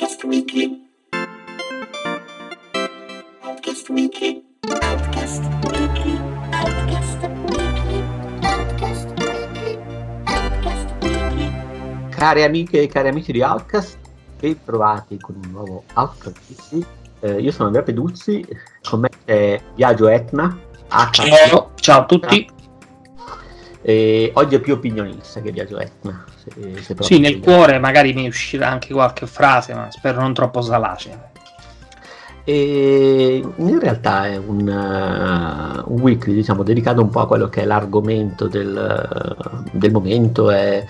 Outcast Weekly. Outcast Weekly. Outcast Weekly. Outcast Weekly. Outcast Weekly. Outcast Weekly. Cari amiche e cari amici di Outcast, ben trovati con un nuovo Outcast Weekly. Eh, io sono Andrea Peduzzi, con me c'è Viaggio Etna, Ciao, ciao a tutti. e oggi è più opinionista che Viaggio Etna. Se, Sì, nel cuore magari mi uscirà anche qualche frase, ma spero non troppo salace. E in realtà è un, uh, un weekly diciamo, dedicato un po' a quello che è l'argomento del, del momento, è,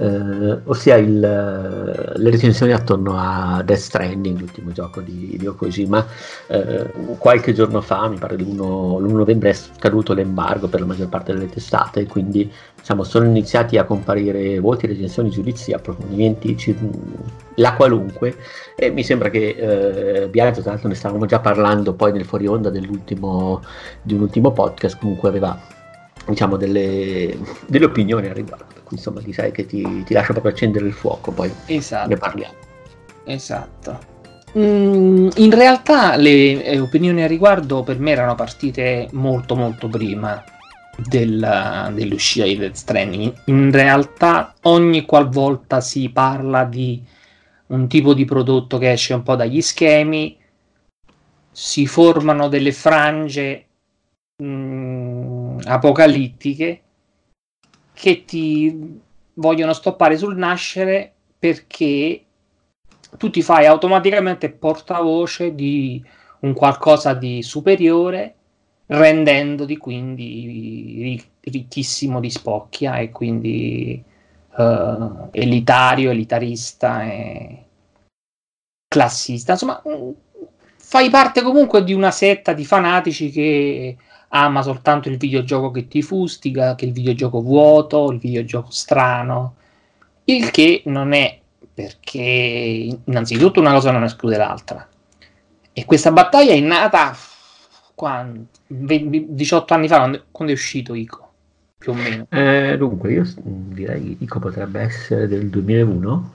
eh, ossia il, eh, le recensioni attorno a Death Stranding, l'ultimo gioco di, di Okojima. Eh, qualche giorno fa, mi pare l'1, l'1 novembre, è scaduto l'embargo per la maggior parte delle testate, quindi diciamo, sono iniziati a comparire voti, recensioni, giudizi, approfondimenti, la qualunque e mi sembra che eh, Biagio, tra l'altro ne stavamo già parlando poi nel fuori onda di un ultimo podcast, comunque aveva diciamo delle, delle opinioni al riguardo, insomma ti sai che ti, ti lascia proprio accendere il fuoco, poi Esatto. ne parliamo. Esatto. Mm, in realtà le eh, opinioni a riguardo per me erano partite molto molto prima della- dell'uscita di Death Stranding. In realtà ogni qualvolta si parla di un tipo di prodotto che esce un po' dagli schemi, si formano delle frange mm, apocalittiche che ti vogliono stoppare sul nascere perché tu ti fai automaticamente portavoce di un qualcosa di superiore, rendendoti quindi ri- ricchissimo di spocchia e quindi eh, elitario, elitarista e classista. Insomma, mm, fai parte comunque di una setta di fanatici che ama soltanto il videogioco che ti fustiga, che il videogioco vuoto, il videogioco strano, il che non è perché innanzitutto una cosa non esclude l'altra. E questa battaglia è nata quando, 20 18 anni fa, quando, è uscito Ico, più o meno. Eh, dunque, io direi Ico potrebbe essere del 2001.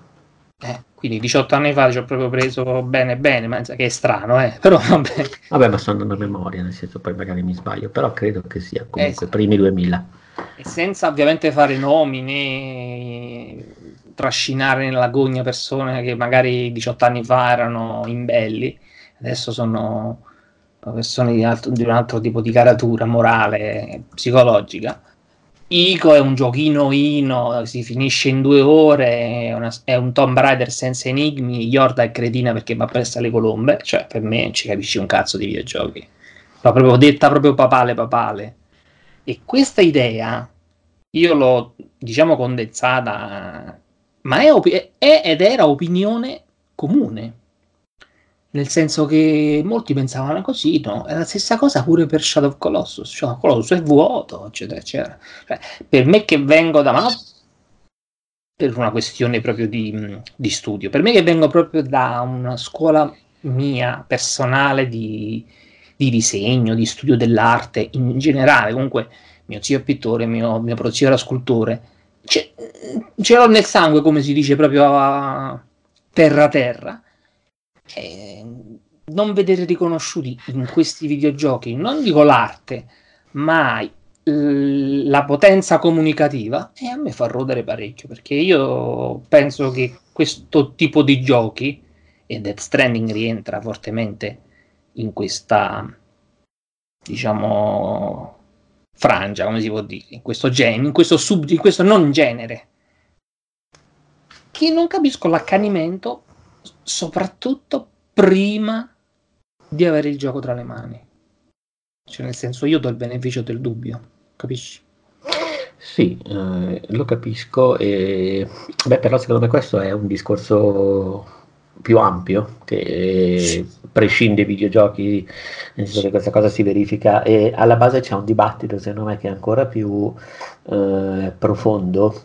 Eh, quindi 18 anni fa ci ho proprio preso bene bene, ma che è strano, eh. però vabbè. Vabbè, ma sto andando a memoria, nel senso poi magari mi sbaglio, però credo che sia comunque Esatto. primi 2000. E senza ovviamente fare nomi né trascinare nell'agonia persone che magari 18 anni fa erano imbelli, adesso sono persone di, altro- di un altro tipo di caratura morale, psicologica. Ico è un giochino ino, si finisce in due ore, è, una- è un Tomb Raider senza enigmi, Yorda è cretina perché va presso le colombe, cioè per me ci capisci un cazzo di videogiochi, ma proprio detta proprio papale papale. E questa idea io l'ho diciamo condensata, ma è, opi- è ed era opinione comune. Nel senso che molti pensavano così, no? È la stessa cosa pure per Shadow of Colossus. Shadow Colossus è vuoto, eccetera, eccetera. Cioè, per me che vengo da, ma per una questione proprio di, di studio, per me che vengo proprio da una scuola mia personale di, di disegno, di studio dell'arte in generale, comunque mio zio è pittore, mio, mio prozio era scultore, ce, ce l'ho nel sangue, come si dice, proprio a terra terra. E non vedere riconosciuti in questi videogiochi, non dico l'arte, ma l- la potenza comunicativa, e a me fa rodere parecchio, perché io penso che questo tipo di giochi, e Death Stranding rientra fortemente in questa, diciamo, frangia, come si può dire, in questo genere, in questo, sub, in questo non genere, che non capisco l'accanimento, soprattutto prima di avere il gioco tra le mani. Cioè, nel senso, io do il beneficio del dubbio, capisci? Sì, eh, lo capisco, e... beh, però secondo me questo è un discorso più ampio che Sì. prescinde dai videogiochi, nel senso che questa cosa si verifica e alla base c'è un dibattito secondo me che è ancora più eh, profondo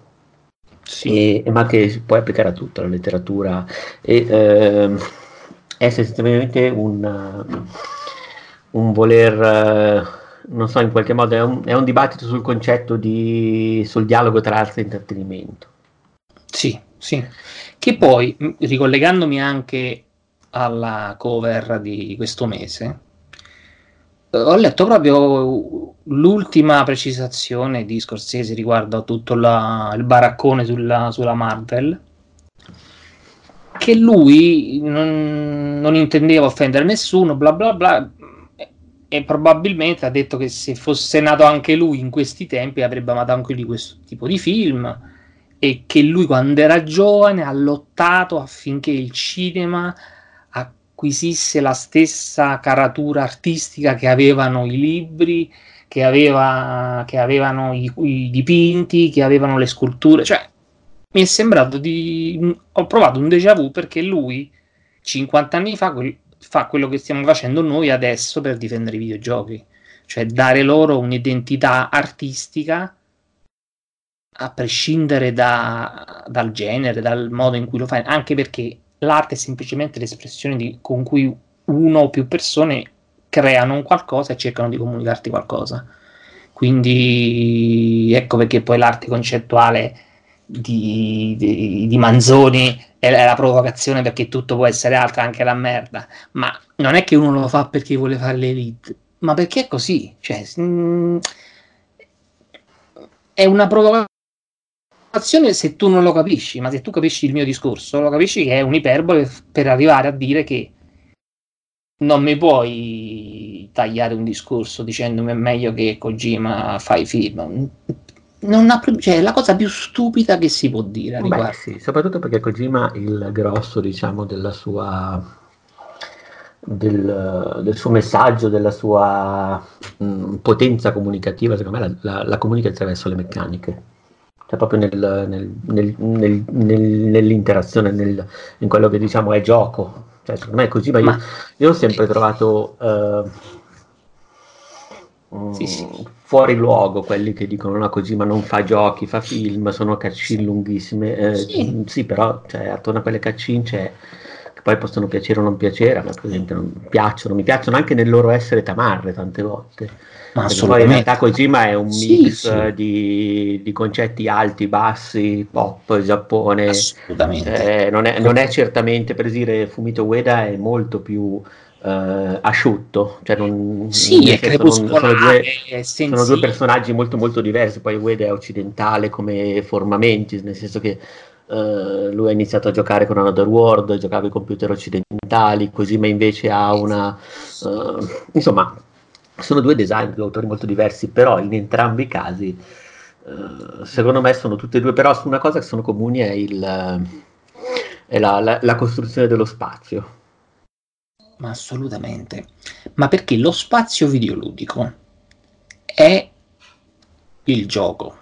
Sì, e- ma che si può applicare a tutta la letteratura. E ehm, è essenzialmente un, un voler eh, non so in qualche modo è un, è un dibattito sul concetto di sul dialogo tra arte e intrattenimento. Sì, sì. Che poi, ricollegandomi anche alla cover di questo mese, ho letto proprio l'ultima precisazione di Scorsese riguardo a tutto la- il baraccone sulla, sulla Marvel che lui non, non intendeva offendere nessuno, bla bla bla, e, probabilmente ha detto che se fosse nato anche lui in questi tempi avrebbe amato anche lui questo tipo di film e che lui quando era giovane ha lottato affinché il cinema acquisisse la stessa caratura artistica che avevano i libri, che, aveva, che avevano i, i dipinti, che avevano le sculture, cioè mi è sembrato di... ho provato un déjà vu perché lui 50 anni fa quel- fa quello che stiamo facendo noi adesso per difendere i videogiochi, cioè dare loro un'identità artistica a prescindere da- dal genere, dal modo in cui lo fai, anche perché l'arte è semplicemente l'espressione di- con cui uno o più persone creano un qualcosa e cercano di comunicarti qualcosa. Quindi ecco perché poi l'arte concettuale di, di- di Manzoni è la provocazione perché tutto può essere altro, anche la merda. Ma non è che uno lo fa perché vuole fare l'elite, ma perché è così. Cioè, mm, è una provocazione se tu non lo capisci, ma se tu capisci il mio discorso, lo capisci che è un'iperbole per arrivare a dire che non mi puoi tagliare un discorso dicendomi è meglio che Kojima fa i film. Non ha, cioè, è la cosa più stupida che si può dire Beh, sì, soprattutto perché Kojima il grosso, diciamo, della sua del, del suo messaggio, della sua mh, potenza comunicativa, secondo me la, la- la comunica attraverso le meccaniche. Cioè proprio nel- nel- nel- nel- nel- nell'interazione, nel- in quello che diciamo è gioco. Cioè, secondo me Kojima io, Ma- io ho sempre trovato mm, Sì, sì. fuori luogo quelli che dicono no, Kojima non fa giochi, fa film, sono cutscene lunghissime. Eh, Sì. sì, però cioè, attorno a quelle cutscene c'è che poi possono piacere o non piacere, ma per esempio non piacciono, mi piacciono anche nel loro essere tamarre tante volte. Ma poi in realtà Kojima è un Sì, mix sì. di, di concetti alti, bassi, pop, Giappone. Assolutamente. Eh, non, è, non è certamente, per dire, Fumito Ueda è molto più eh, asciutto. Cioè non, Sì, è non- sono, crepuscolare, due, sono due personaggi molto molto diversi. Poi Ueda è occidentale come formamenti, nel senso che eh, lui ha iniziato a giocare con Another World, giocava ai computer occidentali, Kojima invece ha una... eh, insomma, sono due design, due autori molto diversi, però in entrambi i casi, eh, secondo me sono tutte e due, però su una cosa che sono comuni è, il, è la, la- la costruzione dello spazio. Ma assolutamente. Ma perché lo spazio videoludico è il gioco.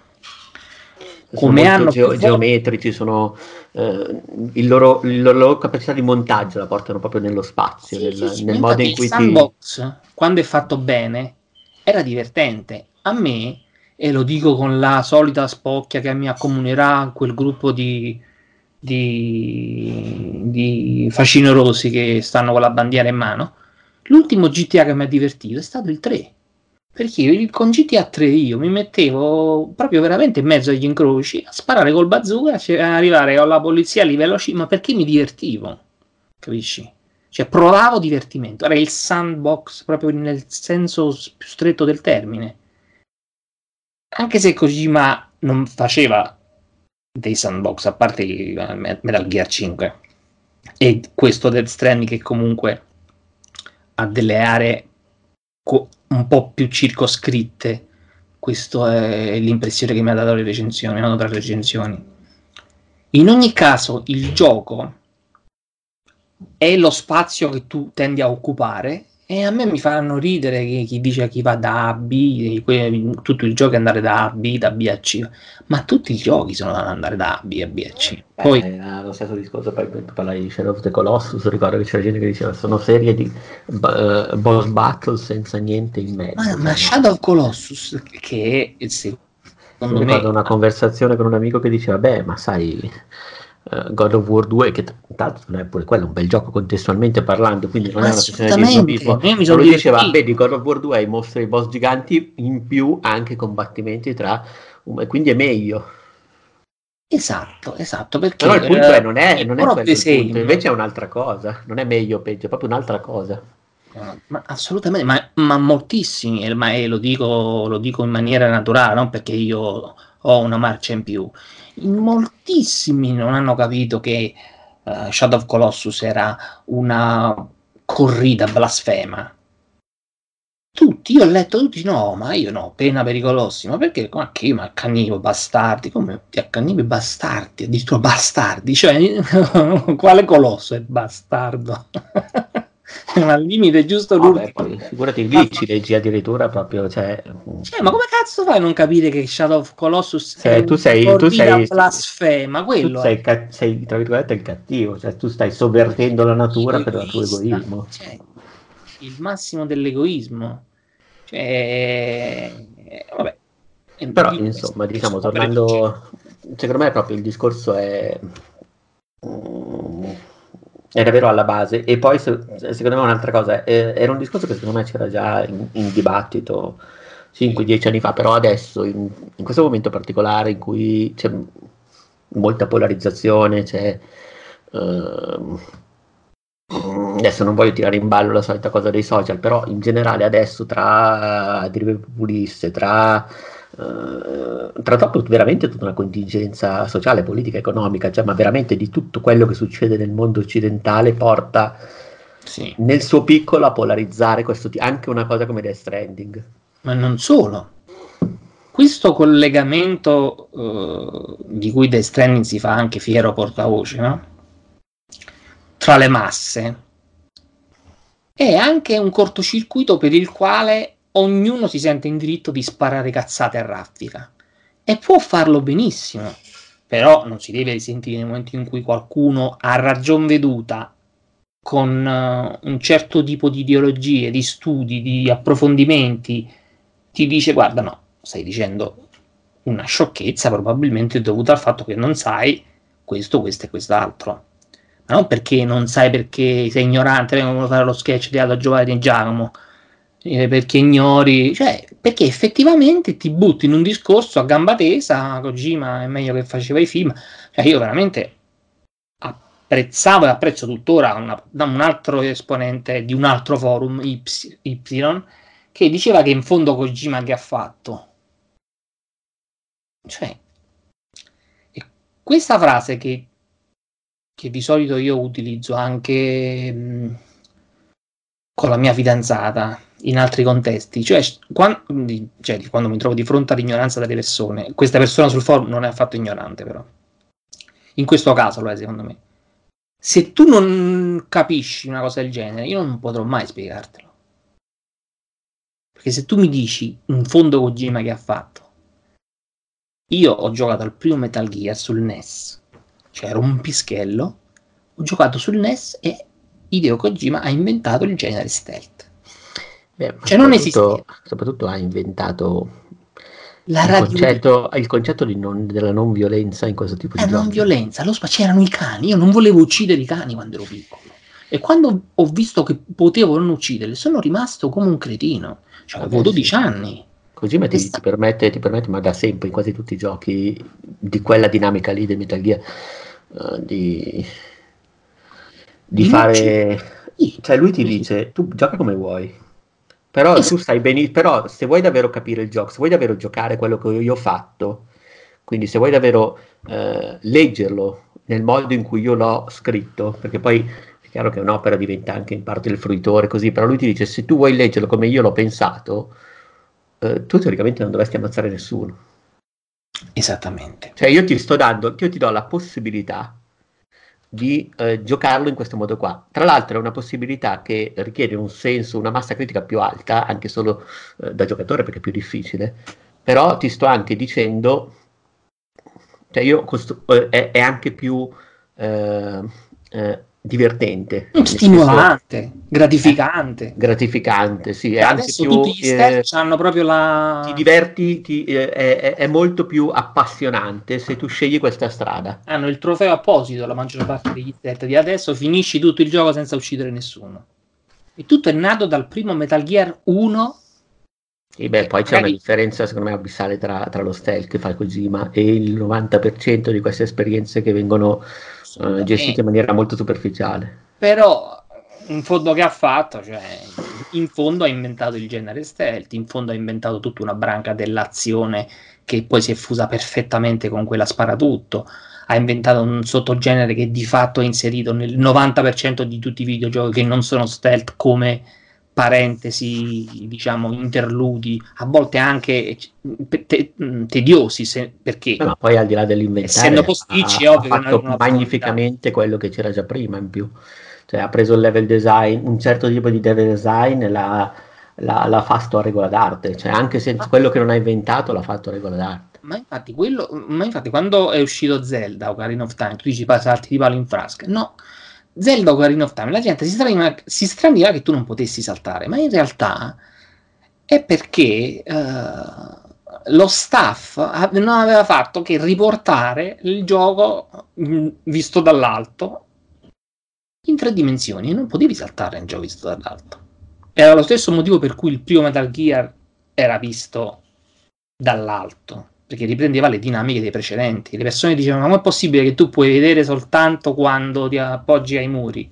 Sono Come molto hanno volte- geometrici, sono, eh, il loro, la loro capacità di montaggio la portano proprio nello spazio, Sì, nel, sì, nel modo in cui il ti... sandbox, quando è fatto bene, era divertente. A me, e lo dico con la solita spocchia che mi accomunerà quel gruppo di, di, di facinorosi che stanno con la bandiera in mano, l'ultimo GTA che mi ha divertito è stato il 3. Perché con GTA 3 io mi mettevo proprio veramente in mezzo agli incroci a sparare col bazooka, a arrivare con la polizia a livello C, ma perché mi divertivo, capisci? Cioè provavo divertimento, era il sandbox proprio nel senso più stretto del termine. Anche se Kojima non faceva dei sandbox, a parte eh, Me- Metal Gear 5 e questo Death Stranding che comunque ha delle aree un po' più circoscritte. Questa è l'impressione che mi ha dato le recensioni, mi hanno dato le recensioni. In ogni caso, il gioco è lo spazio che tu tendi a occupare e a me mi fanno ridere che chi dice chi va da A a B, tutto il gioco è andare da A a B, da B a C, ma tutti i giochi sono da andare da A a B a B a C. Poi Eh, era lo stesso discorso poi per parlare di Shadow of the Colossus, ricordo che c'era gente che diceva sono serie di eh, boss battle senza niente in mezzo. Ma, ma insomma. Shadow of Colossus, che è, secondo Mi me, ricordo una conversazione con un amico che diceva, beh, ma sai, eh, God of War 2, che tanto non è pure quello, è un bel gioco contestualmente parlando, quindi non è una questione di snobismo. lui diceva, vedi, God of War 2 ha i mostri i boss giganti, in più anche combattimenti tra, um, e quindi è meglio. Esatto, esatto, perché Però il punto eh, è, non è, non è quello punto, invece è un'altra cosa, non è meglio o peggio, è proprio un'altra cosa. Ma assolutamente, ma, ma moltissimi, ma e lo dico, lo dico in maniera naturale, non perché io ho una marcia in più. In moltissimi non hanno capito che eh, Shadow of Colossus era una corrida blasfema. Tutti, io ho letto tutti, no, ma io no, pena per i colossi, ma perché? Ma che io mi accannivo, bastardi, come ti accannivi bastardi, addirittura bastardi, cioè quale colosso è bastardo? al limite giusto Vabbè, l'ultimo. poi, figurati lì ci leggi addirittura proprio, cioè, Cioè, ma come cazzo fai a non capire che Shadow of Colossus Cioè, è tu sei- tu sei- blasfema? Quello tu sei, ca- sei, tra virgolette il cattivo, cioè tu stai sovvertendo la natura per il tuo egoismo. cioè, il massimo dell'egoismo. Cioè, vabbè. Però, insomma, diciamo, tornando, secondo me proprio il discorso è, è davvero alla base. E poi, se- secondo me, un'altra cosa, eh, era un discorso che secondo me c'era già in, in dibattito 5-10 anni fa, però adesso, in, in questo momento particolare in cui c'è molta polarizzazione, c'è... ehm, Adesso non voglio tirare in ballo la solita cosa dei social, però in generale adesso tra eh, derive populiste, tra, eh, tra proprio veramente tutta una contingenza sociale, politica, economica, cioè, ma veramente di tutto quello che succede nel mondo occidentale porta Sì, nel suo piccolo a polarizzare questo, anche una cosa come Death Stranding. ma non solo. Questo collegamento eh, di cui Death Stranding si fa anche fiero portavoce, no? Tra le masse è anche un cortocircuito per il quale ognuno si sente in diritto di sparare cazzate a raffica e può farlo benissimo, però non si deve risentire nel momento in cui qualcuno ha ragion veduta con eh, un certo tipo di ideologie, di studi, di approfondimenti, ti dice guarda no, stai dicendo una sciocchezza probabilmente dovuta al fatto che non sai questo, questo e quest'altro. Ma non perché non sai perché sei ignorante, vengono a fare lo sketch di Aldo Giovanni Giacomo, perché ignori, cioè perché effettivamente ti butti in un discorso a gamba tesa, Kojima è meglio che faceva i film, cioè io veramente apprezzavo e apprezzo tuttora una- da un altro esponente di un altro forum, Y, Y, che diceva che in fondo Kojima che ha fatto? Cioè, questa frase che, che di solito io utilizzo anche mh, con la mia fidanzata in altri contesti, cioè, quan- di- cioè, quando mi trovo di fronte all'ignoranza delle persone, questa persona sul forum non è affatto ignorante però, in questo caso lo è secondo me. Se tu non capisci una cosa del genere, io non potrò mai spiegartelo. Perché se tu mi dici in fondo Kojima che ha fatto, io ho giocato al primo Metal Gear sul NES, cioè ero un pischello, ho giocato sul NES e Hideo Kojima ha inventato il genere stealth. Beh, Cioè, non soprattutto- Soprattutto ha inventato La il radio concetto, il concetto di non- della non violenza in questo tipo di la non giochi. violenza, lo spa- c'erano i cani, io non volevo uccidere i cani quando ero piccolo. E quando ho visto che potevo non ucciderli, sono rimasto come un cretino. Cioè, avevo 12 sì. anni. Così ma ti, Questa- ti permette, ti permette, ma da sempre in quasi tutti i giochi di quella dinamica lì del Metal Gear, eh, di, di Di fare... Sì. Cioè lui ti Sì. dice, tu gioca come vuoi, però tu sai benissimo, però se vuoi davvero capire il gioco, se vuoi davvero giocare quello che io ho fatto, quindi se vuoi davvero eh, leggerlo nel modo in cui io l'ho scritto, perché poi è chiaro che un'opera diventa anche in parte il fruitore, così, però lui ti dice se tu vuoi leggerlo come io l'ho pensato, eh, tu teoricamente non dovresti ammazzare nessuno. Esattamente. Cioè io ti sto dando, io ti do la possibilità di eh, giocarlo in questo modo qua. Tra l'altro è una possibilità che richiede un senso, una massa critica più alta, anche solo eh, da giocatore perché è più difficile, però ti sto anche dicendo, cioè io costru- eh, è, è anche più eh, eh, divertente, Stimolante, gratificante. gratificante, sì, anche Adesso più... tutti gli eh, hanno proprio la... ti diverti, ti- eh, è, è- molto più appassionante se tu scegli questa strada. hanno il trofeo apposito la maggior parte degli stealth di adesso finisci tutto il gioco senza uccidere nessuno e tutto è nato dal primo Metal Gear 1 E beh, poi c'è una differenza, secondo me, abissale tra, tra lo stealth che fa Kojima e il 90% di queste esperienze che vengono eh, gestite in maniera molto superficiale. Però in fondo che ha fatto, cioè in fondo ha inventato il genere stealth, in fondo ha inventato tutta una branca dell'azione che poi si è fusa perfettamente con quella sparatutto. Ha inventato un sottogenere che di fatto è inserito nel 90% di tutti i videogiochi che non sono stealth come parentesi, diciamo, interludi, a volte anche te- tediosi, se- perché ma poi al di là dell'inventare Essendo posticci, ha, ha ovvio che non fatto avevano magnificamente quello che c'era già prima in più. Cioè ha preso il level design, un certo tipo di level design e l'ha, l'ha- l'ha fatto a regola d'arte. Cioè anche se quello che non ha inventato l'ha fatto a regola d'arte. Ma infatti, quello, ma infatti, quando è uscito Zelda Ocarina of Time, tu dici "Pa- salti di palo in frasca. No, Zelda Ocarina of Time, la gente si straniva, si straniva che tu non potessi saltare, ma in realtà è perché eh, lo staff non aveva fatto che riportare il gioco mh, visto dall'alto in tre dimensioni e non potevi saltare nel gioco visto dall'alto. Era lo stesso motivo per cui il primo Metal Gear era visto dall'alto perché riprendeva le dinamiche dei precedenti. Le persone dicevano: Ma com'è possibile che tu puoi vedere soltanto quando ti appoggi ai muri?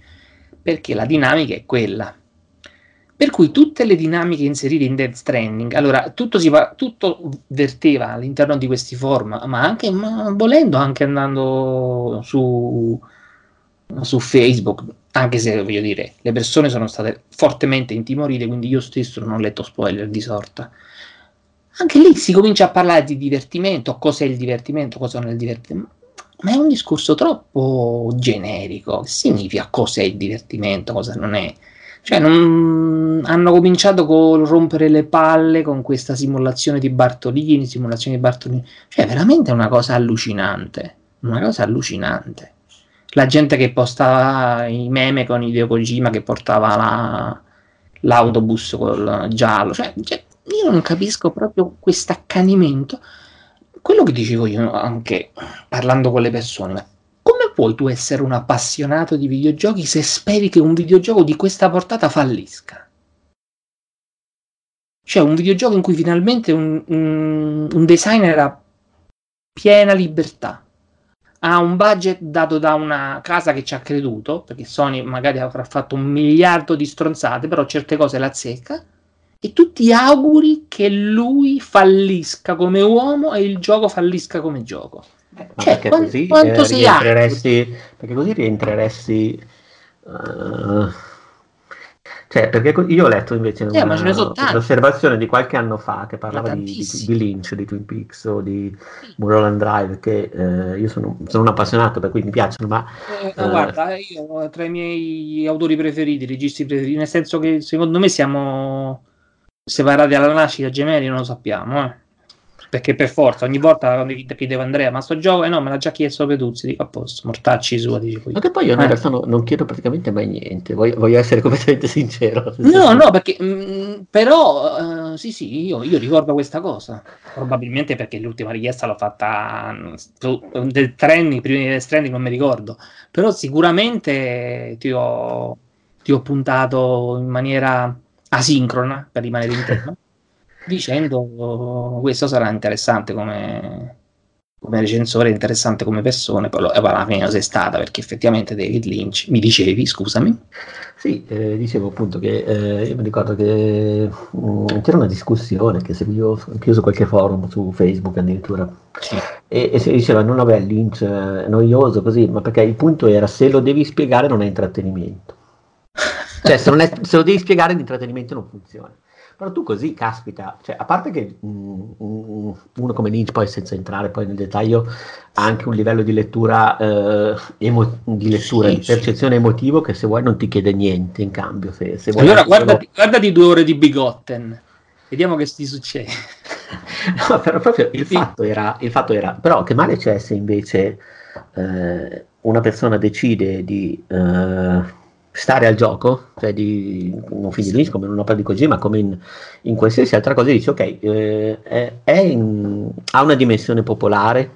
Perché la dinamica è quella. Per cui tutte le dinamiche inserite in Dead Stranding, allora tutto, si va, tutto verteva all'interno di questi forum, ma anche ma volendo, anche andando su, su Facebook, anche se voglio dire, le persone sono state fortemente intimorite, quindi io stesso non ho letto spoiler di sorta anche lì si comincia a parlare di divertimento, cos'è il divertimento, cosa non è il divertimento, ma è un discorso troppo generico. Che significa cos'è il divertimento, cosa non è? Cioè, non... hanno cominciato col rompere le palle con questa simulazione di Bartolini, simulazione di Bartolini. Cioè, veramente è una cosa allucinante. Una cosa allucinante. La gente che postava i meme con Hideo Kojima che portava la... l'autobus col giallo. Cioè, cioè io non capisco proprio questo accanimento. Quello che dicevo io anche parlando con le persone, ma come puoi tu essere un appassionato di videogiochi se speri che un videogioco di questa portata fallisca? Cioè un videogioco in cui finalmente un, un, un designer ha piena libertà, ha un budget dato da una casa che ci ha creduto, perché Sony magari avrà fatto un miliardo di stronzate, però certe cose la azzecca e tu ti auguri che lui fallisca come uomo e il gioco fallisca come gioco. Ma Cioè, perché quan- così quanto eh, sei rientreresti, perché così rientreresti eh, cioè, perché co- io ho letto invece Eh, una- un'osservazione di qualche anno fa che parlava di, di Lynch, di Twin Peaks o di Mulholland Drive, che eh, io sono, sono un appassionato, per cui mi piacciono, ma Eh, Eh. Guarda, io tra i miei autori preferiti, registi preferiti, nel senso che secondo me siamo separati alla nascita, gemelli, non lo sappiamo, eh. Perché per forza, ogni volta chiedevo Andrea, ma sto gioco, eh no, me l'ha già chiesto Peduzzi, dico a posto, mortacci sua, dicevo io. anche poi io in Eh. realtà no- non chiedo praticamente mai niente, voglio, voglio essere completamente sincero. No, no, perché mm, però eh, sì, sì, io, io ricordo questa cosa. Probabilmente perché l'ultima richiesta l'ho fatta mm, su- del trending, prima del trending non mi ricordo, però sicuramente ti ho, ti ho puntato in maniera asincrona per rimanere in tema, dicendo oh, questo sarà interessante come, come recensore, interessante come poi e poi alla fine sei stata perché effettivamente David Lynch, mi dicevi, scusami. Sì, eh, dicevo appunto che eh, io mi ricordo che mm, c'era una discussione che seguivo io su qualche forum, su Facebook addirittura, Sì. e, e si diceva non vabbè Lynch è noioso così, ma perché il punto era se lo devi spiegare non è intrattenimento. Cioè se, è- se lo devi spiegare l'intrattenimento non funziona. Però tu così, caspita, cioè, a parte che mm, mm, uno come Lynch, poi senza entrare poi nel dettaglio, ha anche un livello di lettura, eh, emo- di, lettura Sì, di sì. percezione emotivo che se vuoi non ti chiede niente in cambio. Se, se vuoi Allora guardati, guardati due ore di Bigotten, vediamo che ti succede. No, però proprio il Sì. fatto, era, il fatto era, però che male c'è se invece eh, una persona decide di eh, stare al gioco, cioè di di Lynch come in un'opera di Kojima, come in, in qualsiasi altra cosa, dice ok, eh, è, è in- ha una dimensione popolare,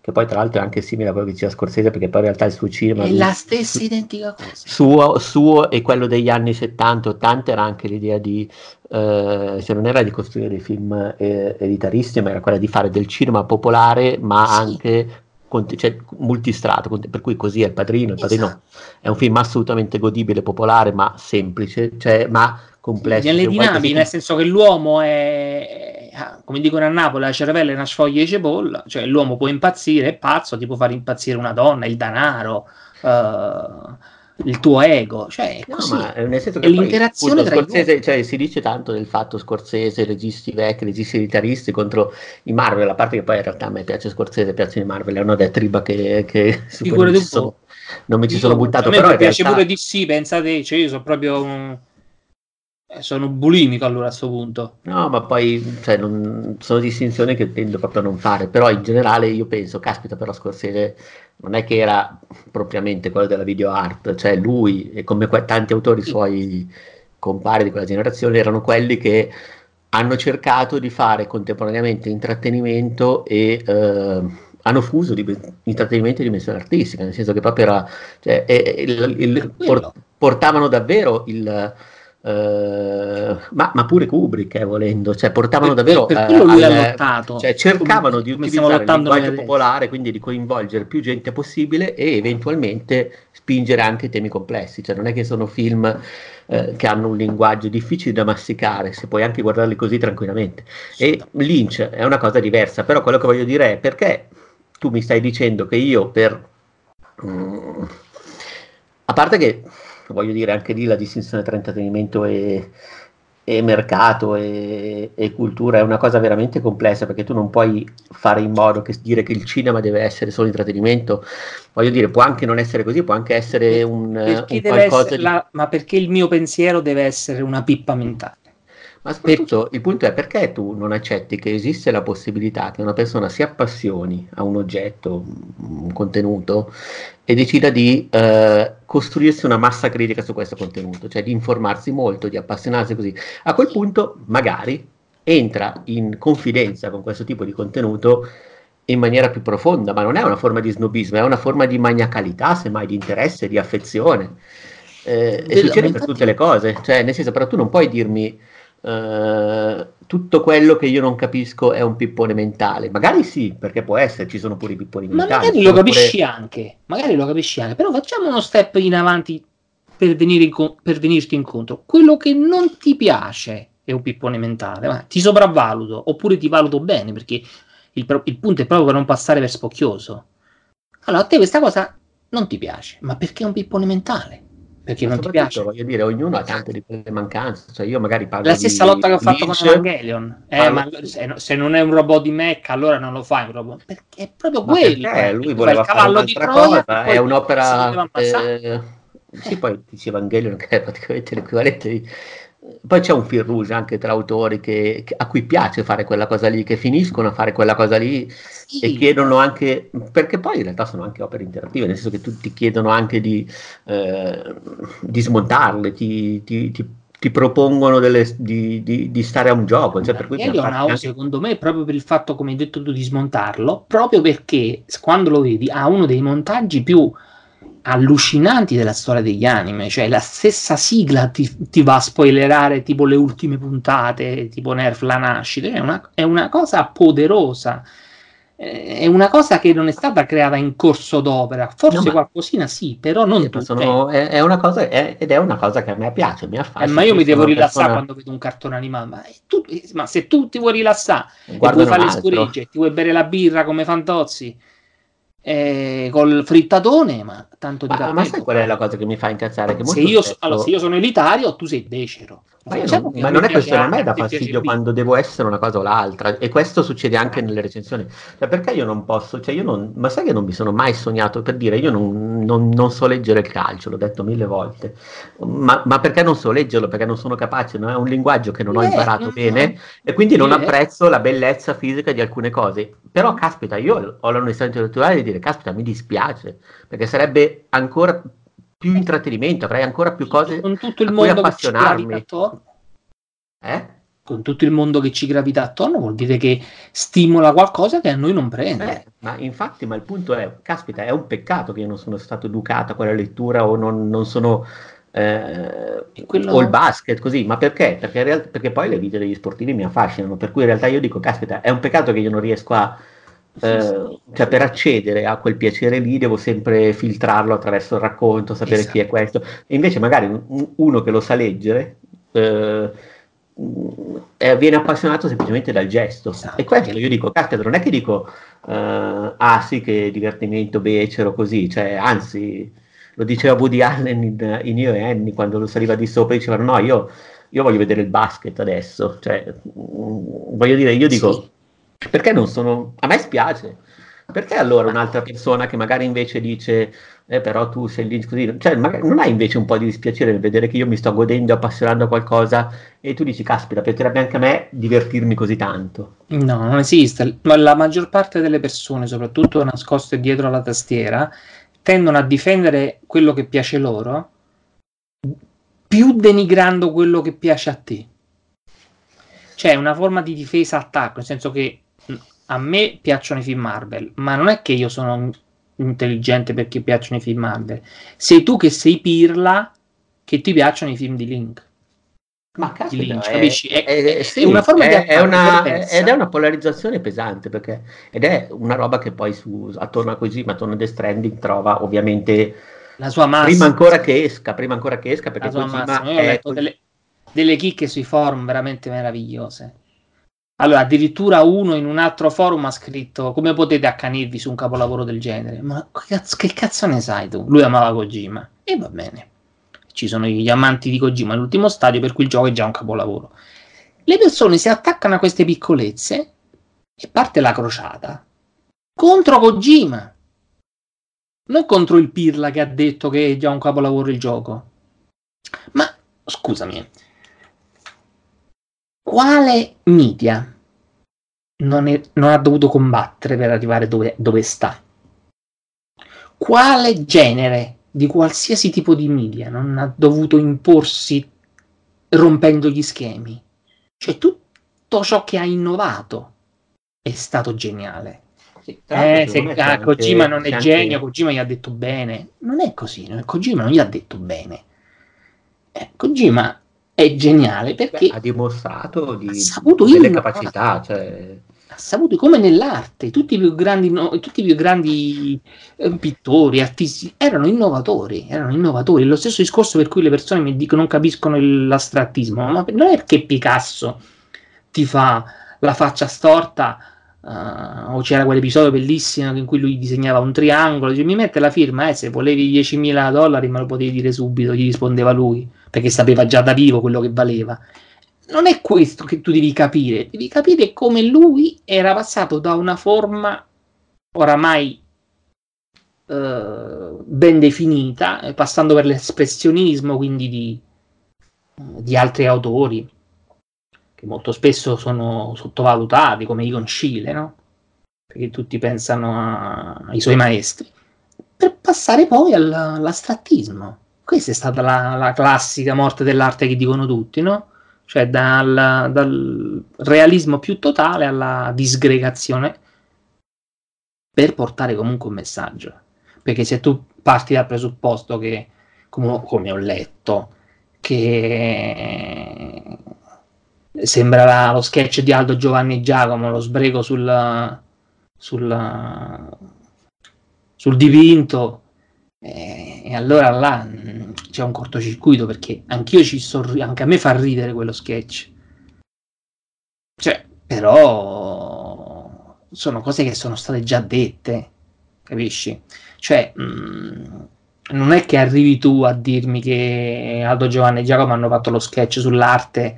che poi tra l'altro è anche simile a quello che diceva Scorsese, perché poi in realtà il suo cinema... È la stessa identica cosa. Suo, suo e quello degli anni 70-80 era anche l'idea di, eh, cioè non era di costruire dei film eh, elitaristi, ma era quella di fare del cinema popolare, ma Sì. anche conti- cioè, multistrato, conti- per cui così è il padrino. Il padrino Esatto. è un film assolutamente godibile, popolare, ma semplice, cioè, ma complesso. Nelle vuoi dinamiche, così- nel senso che l'uomo è, ha- come dicono a Napoli, la cervella è una sfoglia di cipolla, cioè l'uomo può impazzire, è pazzo, ti può far impazzire una donna, il denaro, eh, il tuo ego, cioè è No, ma nel senso È che poi, l'interazione appunto, tra i Scorsese, cioè, si dice tanto del fatto Scorsese, registi vecchi, registi elitaristi contro i Marvel, a parte che poi in realtà a me piace Scorsese, piacciono i Marvel, è una diatriba che, che su cui non, non mi ci sono buttato, a me però piace realtà... pure DC, pensate, cioè io sono proprio un- eh, sono bulimico allora a questo punto. No, ma poi cioè, non- sono distinzioni che tendo proprio a non fare, però in generale io penso, caspita, però Scorsese non è che era propriamente quello della video art, cioè lui e come que- tanti autori Sì. suoi compari di quella generazione erano quelli che hanno cercato di fare contemporaneamente intrattenimento e eh, hanno fuso di intrattenimento e dimensione artistica, nel senso che proprio era, cioè, e- e il- il- por- portavano davvero il... eh, ma, ma pure Kubrick, eh, volendo, cioè portavano Per- davvero per eh, quello lui al- ha lottato. cioè cercavano Come- di utilizzare il linguaggio popolare, quindi di coinvolgere più gente possibile e eventualmente spingere anche temi complessi, cioè non è che sono film eh, che hanno un linguaggio difficile da masticare, se puoi anche guardarli così tranquillamente. E Lynch è una cosa diversa, però quello che voglio dire è perché tu mi stai dicendo che io per... mm, a parte che voglio dire anche lì la distinzione tra intrattenimento e, e mercato e, e cultura è una cosa veramente complessa perché tu non puoi fare in modo che dire che il cinema deve essere solo intrattenimento voglio dire può anche non essere così può anche essere un, un qualcosa essere di la- ma perché il mio pensiero deve essere una pippa mentale? Ma soprattutto il punto è perché tu non accetti che esiste la possibilità che una persona si appassioni a un oggetto, un contenuto, e decida di eh, costruirsi una massa critica su questo contenuto, cioè di informarsi molto, di appassionarsi così. A quel punto magari entra in confidenza con questo tipo di contenuto in maniera più profonda, ma non è una forma di snobismo, è una forma di maniacalità, semmai di interesse, di affezione. Eh, e succede per tutte le cose, cioè nel senso però tu non puoi dirmi eh, tutto quello che io non capisco è un pippone mentale. Magari sì, perché può essere, ci sono pure i pipponi Ma mentali. magari ci lo sono pure- capisci anche, magari lo capisci anche, però facciamo uno step in avanti per, venire inco- per venirti incontro. Quello che non ti piace è un pippone mentale, ma ti sopravvaluto oppure ti valuto bene perché il, il punto è proprio per non passare per spocchioso. Allora, a te questa cosa non ti piace, ma perché è un pippone mentale? Perché non ti piace? Voglio dire, ognuno ha tante di quelle mancanze. Cioè, io magari parlo La stessa di lotta che ho fatto Lynch, con Evangelion. Eh, parlo- ma se, se non è un robot di mech, allora non lo fai un robot. Perché è proprio Ma quello. perché eh. lui voleva il cavallo di Troia, cosa, è un'opera eh, sì, poi dice Evangelion che è praticamente l'equivalente di poi c'è un fil rouge anche tra autori che- che- a cui piace fare quella cosa lì, che finiscono a fare quella cosa lì Sì. e chiedono anche, perché poi in realtà sono anche opere interattive, nel senso che tutti chiedono anche di, eh, di smontarle, ti, ti- ti- ti propongono delle- di, di- di stare a un gioco. Cioè per cui farci anche- secondo me, proprio per il fatto, come hai detto tu, di smontarlo, proprio perché quando lo vedi ha uno dei montaggi più allucinanti della storia degli anime, cioè la stessa sigla ti, ti va a spoilerare tipo le ultime puntate, tipo Nerf la nascita, è una, è una cosa poderosa, Eh, è una cosa che non è stata creata in corso d'opera, forse No, ma- qualcosina sì, però non Eh, tutte. sono- è, è una cosa, è- ed è una cosa che a me piace, mi Eh, affascina. ma io mi devo rilassare persona- quando vedo un cartone animato. Ma, tu- ma se tu ti vuoi rilassare e vuoi fare le altro. scoregge, ti vuoi bere la birra come Fantozzi eh, col frittatone, ma tanto di Ma, ma sai qual è la cosa che mi fa incazzare? Che se io, spesso- allora, se io sono elitario, tu sei becero. Ma, non- che ma non è questione, a me dà fastidio quando devo essere una cosa o l'altra e questo succede anche nelle recensioni. Cioè, perché io non posso, cioè io non, ma sai che non mi sono mai sognato per dire io non, non- non so leggere il calcio, l'ho detto mille volte, ma, ma perché non so leggerlo? Perché non sono capace, no? è un linguaggio che non ho Eh, imparato no, bene e quindi non Eh. apprezzo la bellezza fisica di alcune cose. Però, caspita, io ho l'onestà intellettuale di dire, caspita, mi dispiace, perché sarebbe ancora più intrattenimento, avrei ancora più cose con tutto il mondo appassionarmi. cartone, Eh? con tutto il mondo che ci gravita attorno, vuol dire che stimola qualcosa che a noi non prende. Eh, ma infatti, ma il punto è, caspita, è un peccato che io non sono stato educato a quella lettura o non, non sono... Eh, quello... o il basket così, ma perché? Perché, real- perché, poi le video degli sportivi mi affascinano, per cui in realtà io dico, caspita, è un peccato che io non riesco a, eh, cioè per accedere a quel piacere lì devo sempre filtrarlo attraverso il racconto, sapere esatto. chi è questo. E invece magari uno che lo sa leggere eh, eh, viene appassionato semplicemente dal gesto. Esatto. E questo io dico, caspita, non è che dico eh, ah sì che divertimento becero così, cioè anzi lo diceva Woody Allen in, in Io e Annie quando lo saliva di sopra dicevano no io, io voglio vedere il basket adesso, cioè mh, voglio dire io dico... Sì perché non sono... A me spiace. Perché allora un'altra persona che magari invece dice, eh, però tu sei lì così, cioè magari non hai invece un po' di dispiacere nel vedere che io mi sto godendo, appassionando a qualcosa e tu dici, caspita, piacerebbe anche a me divertirmi così tanto. No, non esiste. La maggior parte delle persone, soprattutto nascoste dietro alla tastiera, tendono a difendere quello che piace loro più denigrando quello che piace a te. C'è una forma di difesa-attacco, nel senso che a me piacciono i film Marvel, ma non è che io sono intelligente perché piacciono i film Marvel. Sei tu che sei pirla che ti piacciono i film di Link. Ma Lynch, è, capisci? È, è, sì, è, una forma di una, ed è una polarizzazione pesante perché ed è una roba che poi su, attorno a così, ma attorno a The Stranding trova ovviamente la sua massa prima ancora che esca, prima ancora che esca perché la sua massa. Io ho letto delle, delle chicche sui forum veramente meravigliose allora, addirittura uno in un altro forum ha scritto come potete accanirvi su un capolavoro del genere? Ma che cazzo, che cazzo ne sai tu? Lui amava Kojima. E va bene. Ci sono gli amanti di Kojima all'ultimo stadio, per cui il gioco è già un capolavoro. Le persone si attaccano a queste piccolezze e parte la crociata contro Kojima. Non contro il Pirla che ha detto che è già un capolavoro il gioco. Ma scusami, quale media non, è, non, ha dovuto combattere per arrivare dove, dove sta? Quale genere di qualsiasi tipo di media non ha dovuto imporsi rompendo gli schemi? Cioè tutto ciò che ha innovato è stato geniale. Sì, eh, se ah, Kojima non è genio, anche... Kojima gli ha detto bene. Non è così, Kojima non gli ha detto bene. Eh, Kojima è geniale perché Beh, ha dimostrato di, ha delle capacità. Cioè... Ha saputo come nell'arte, tutti i più grandi, no, tutti i più grandi eh, pittori, artisti erano innovatori, erano innovatori. Lo stesso discorso per cui le persone mi dicono non capiscono l'astrattismo, ma non è perché Picasso ti fa la faccia storta Uh, o c'era quell'episodio bellissimo in cui lui disegnava un triangolo, dice mi mette la firma, eh, se volevi 10.000 dollari me lo potevi dire subito, gli rispondeva lui, perché sapeva già da vivo quello che valeva. Non è questo che tu devi capire, devi capire come lui era passato da una forma oramai uh, ben definita, eh, passando per l'espressionismo quindi di, di altri autori, che molto spesso sono sottovalutati, come Igon Schiele, no? Perché tutti pensano a, ai suoi maestri, per passare poi all, all'astrattismo. Questa è stata la, la, classica morte dell'arte che dicono tutti, no? Cioè dal, dal realismo più totale alla disgregazione per portare comunque un messaggio. Perché se tu parti dal presupposto che, come, come ho letto, che sembra lo sketch di Aldo Giovanni Giacomo, lo sbrego sul, sul, sul dipinto. E, e, allora là c'è un cortocircuito perché anch'io ci sorrido, anche a me fa ridere quello sketch. Cioè, però sono cose che sono state già dette, capisci? Cioè, mh, mm, non è che arrivi tu a dirmi che Aldo Giovanni e Giacomo hanno fatto lo sketch sull'arte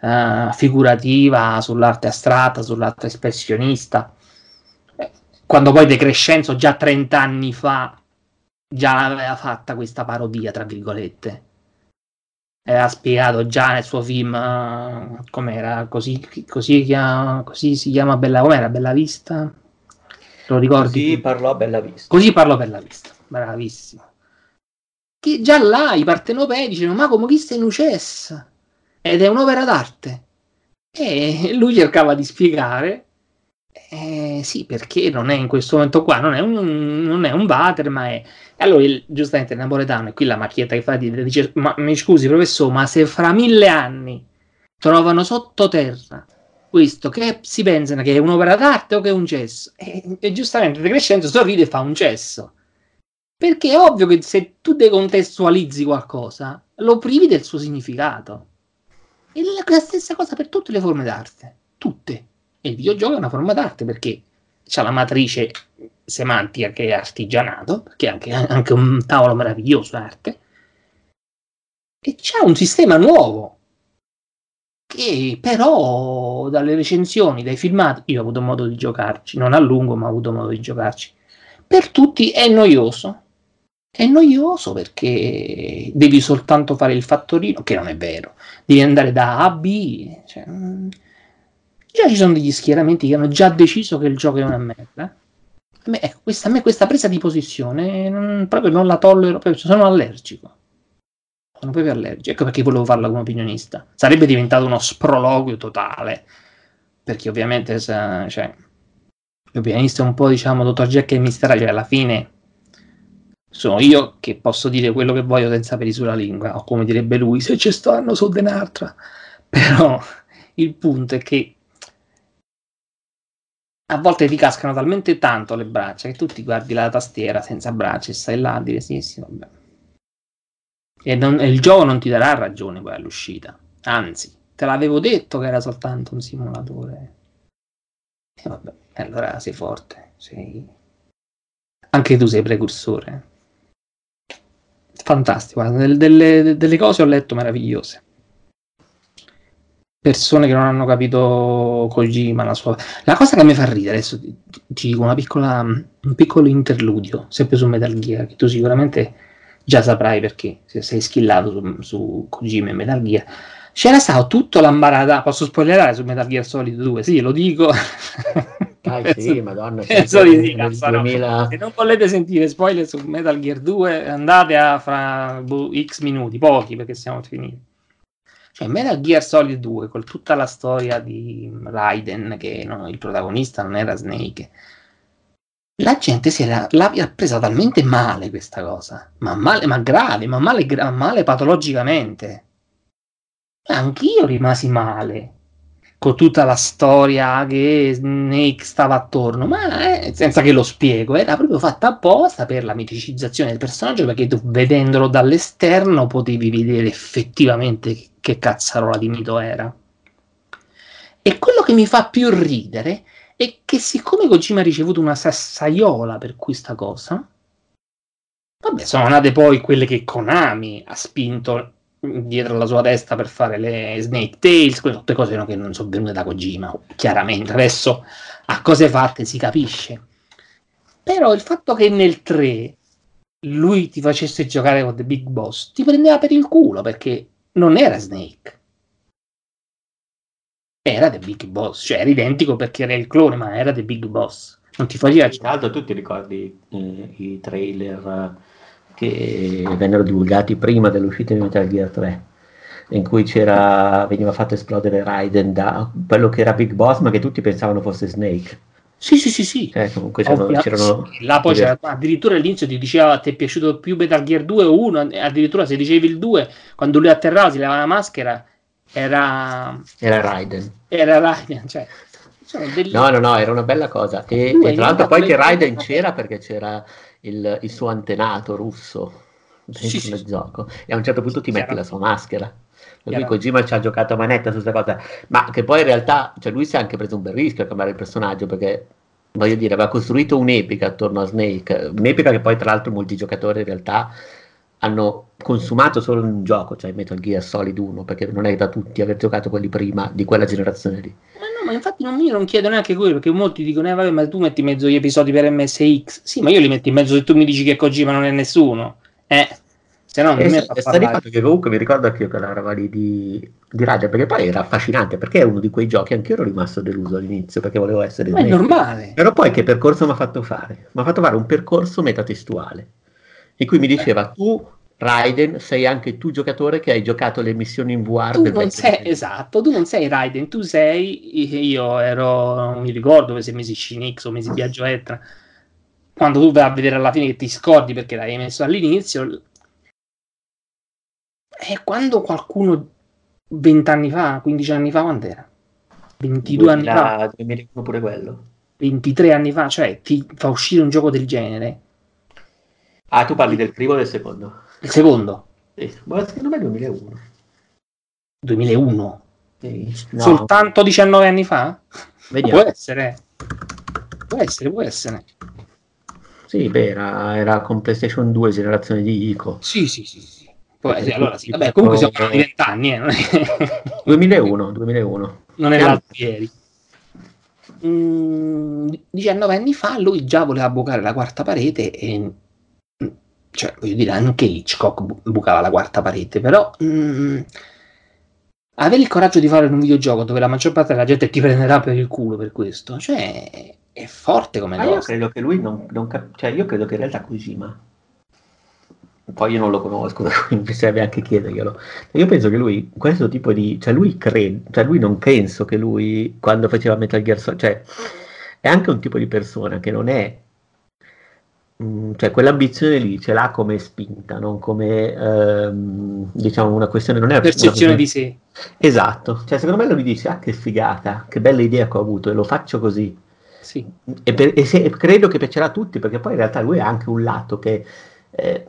uh, figurativa, sull'arte astratta, sull'arte espressionista. Quando poi De Crescenzo già 30 anni fa già l'aveva fatta questa parodia, tra virgolette. Aveva spiegato già nel suo film uh, com'era, così, così, così, si chiama Bella, com'era, Bella Vista? Lo ricordi? Così parlò Bella Vista. Così parlò Bella Vista, bravissimo. Che già là i partenopei dicevano, ma come chi sei in ucessa? ed è un'opera d'arte. E lui cercava di spiegare, eh, sì, perché non è in questo momento qua, non è un, non è un butter, ma è... Allora, il, giustamente, il napoletano, e qui la macchietta che fa, dice, ma mi scusi professore, ma se fra mille anni trovano sottoterra questo, che si pensano che è un'opera d'arte o che è un cesso? E, e giustamente De Crescenzo sorride e fa un cesso. Perché è ovvio che se tu decontestualizzi qualcosa, lo privi del suo significato. E la stessa cosa per tutte le forme d'arte. Tutte. E il videogioco è una forma d'arte perché c'ha la matrice semantica che è artigianato, perché è anche, anche un tavolo meraviglioso arte, e c'è un sistema nuovo che però dalle recensioni, dai filmati, io ho avuto modo di giocarci, non a lungo, ma ho avuto modo di giocarci. Per tutti è noioso. È noioso perché devi soltanto fare il fattorino, che non è vero. Devi andare da A a B. Cioè, mm, già ci sono degli schieramenti che hanno già deciso che il gioco è una merda. A me, ecco, questa, a me questa presa di posizione non, proprio non la tollero, sono allergico sono proprio allergico. Ecco perché volevo farla come opinionista. Sarebbe diventato uno sproloquio totale. Perché ovviamente, se, cioè, l'opinionista è un po', diciamo, Dottor Jack e Mr. Hyde, alla fine sono io che posso dire quello che voglio senza peli sulla lingua, o come direbbe lui, se ci stanno so denartra. Però il punto è che a volte ti cascano talmente tanto le braccia che tu ti guardi la tastiera senza braccia e stai là a dire sì, sì, vabbè e, non, e il gioco non ti darà ragione poi all'uscita. Anzi, te l'avevo detto che era soltanto un simulatore. E vabbè, allora sei forte. Sei... Anche tu sei precursore. Fantastico, delle, delle cose ho letto meravigliose persone che non hanno capito Kojima la sua... la cosa che mi fa ridere adesso ti, ti dico una piccola, un piccolo interludio sempre su Metal Gear che tu sicuramente già saprai perché se sei skillato su, su Kojima e Metal Gear. C'era stato tutto l'ambarata posso spoilerare su Metal Gear Solid 2 sì lo dico. Dai, sì, madonna, penso di sì, cazzo, 2000... no. se non volete sentire spoiler su Metal Gear 2 andate a fra boh, x minuti pochi perché siamo finiti cioè Metal Gear Solid 2 con tutta la storia di Raiden che no, il protagonista non era Snake la gente si era, l'ha presa talmente male questa cosa, ma male, ma grave, ma male, ma male patologicamente. Anch'io rimasi male con tutta la storia che Snake stava attorno, ma eh, senza che lo spiego, era proprio fatta apposta per la miticizzazione del personaggio, perché tu vedendolo dall'esterno potevi vedere effettivamente che cazzarola di mito era. E quello che mi fa più ridere e che siccome Kojima ha ricevuto una sassaiola per questa cosa, vabbè, sono nate poi quelle che Konami ha spinto dietro la sua testa per fare le Snake Tales, quelle tutte cose no, che non sono venute da Kojima, chiaramente. Adesso a cose fatte si capisce. Però il fatto che nel 3 lui ti facesse giocare con The Big Boss ti prendeva per il culo perché non era Snake era The Big Boss, cioè era identico perché era il clone, ma era The Big Boss. Non ti faceva. Tra l'altro, tu ti ricordi eh, i trailer che vennero divulgati prima dell'uscita di Metal Gear 3, in cui c'era, veniva fatto esplodere Raiden da quello che era Big Boss, ma che tutti pensavano fosse Snake. Sì, sì, sì, sì. Eh, comunque c'erano, c'erano sì. Là poi c'era, addirittura all'inizio ti diceva ti è piaciuto più Metal Gear 2 o 1, addirittura se dicevi il 2, quando lui atterrava si levava la maschera era... Era Raiden. Era Raiden, cioè... No, no, no, era una bella cosa. E, e tra l'altro poi che Raiden c'era perché c'era il, il suo antenato russo dentro sì, nel sì. gioco e a un certo punto ti metti la sua maschera. Per cui Kojima ci ha giocato a manetta su questa cosa, ma che poi in realtà, cioè lui si è anche preso un bel rischio a cambiare il personaggio perché voglio dire, aveva costruito un'epica attorno a Snake, un'epica che poi tra l'altro molti giocatori in realtà hanno consumato solo un gioco, cioè Metal Gear Solid 1, perché non è da tutti aver giocato quelli prima di quella generazione lì. Ma infatti non, io non chiedo neanche quello, perché molti dicono, eh vabbè, ma tu metti in mezzo gli episodi per MSX. Sì, ma io li metto in mezzo se tu mi dici che Kojima non è nessuno. Eh, se no non mi di fatto che comunque mi ricordo anche io che la lì di, di Raja, perché poi era affascinante, perché è uno di quei giochi, anche io ero rimasto deluso all'inizio, perché volevo essere... Ma è normale. Però poi che percorso mi ha fatto fare? Mi ha fatto fare un percorso metatestuale, in cui mi diceva, tu Raiden, sei anche tu giocatore che hai giocato le missioni in VR. Tu non sei, esatto, tu non sei Raiden, tu sei, io ero, non mi ricordo se mesi Shinix o mesi Biagio Etna, quando tu vai a vedere alla fine che ti scordi perché l'hai messo all'inizio, e quando qualcuno 20 anni fa, 15 anni fa, quando era? 22 anni fa, 2000 2001 pure quello. 23 anni fa, cioè ti fa uscire un gioco del genere, Ah, tu parli del primo o del secondo? Il secondo, Sì, ma secondo me è 2001. 2001, Sì, no, soltanto 19 anni fa? vediamo. Può essere, può essere, può essere. Sì, beh, era, era con PlayStation 2 generazione di ICO. Sì, sì, sì, sì. Perché essere, allora sì, vabbè, comunque siamo parlando di vent'anni, eh, non è, 2001, 2001. non è Siamo- l'altro ieri. Mm, 19 anni fa lui già voleva bucare la quarta parete e mm, cioè voglio dire anche Hitchcock bu- bucava la quarta parete però mm, avere il coraggio di fare un videogioco dove la maggior parte della gente ti prenderà per il culo per questo cioè è forte come Ma io cosa credo che lui non, non cap- cioè io credo che in realtà Kojima poi io non lo conosco, quindi serve anche chiederglielo. Io penso che lui, questo tipo di, cioè lui crede, cioè lui non penso che lui quando faceva Metal Gear Solid, cioè è anche un tipo di persona che non è mm, cioè quell'ambizione lì ce l'ha come spinta, non come ehm, diciamo una questione, non è percezione di sé. Esatto, cioè secondo me lui dice ah che figata, che bella idea che ho avuto e lo faccio così. sì. E, per- e se- e credo che piacerà a tutti perché poi in realtà lui ha anche un lato che eh,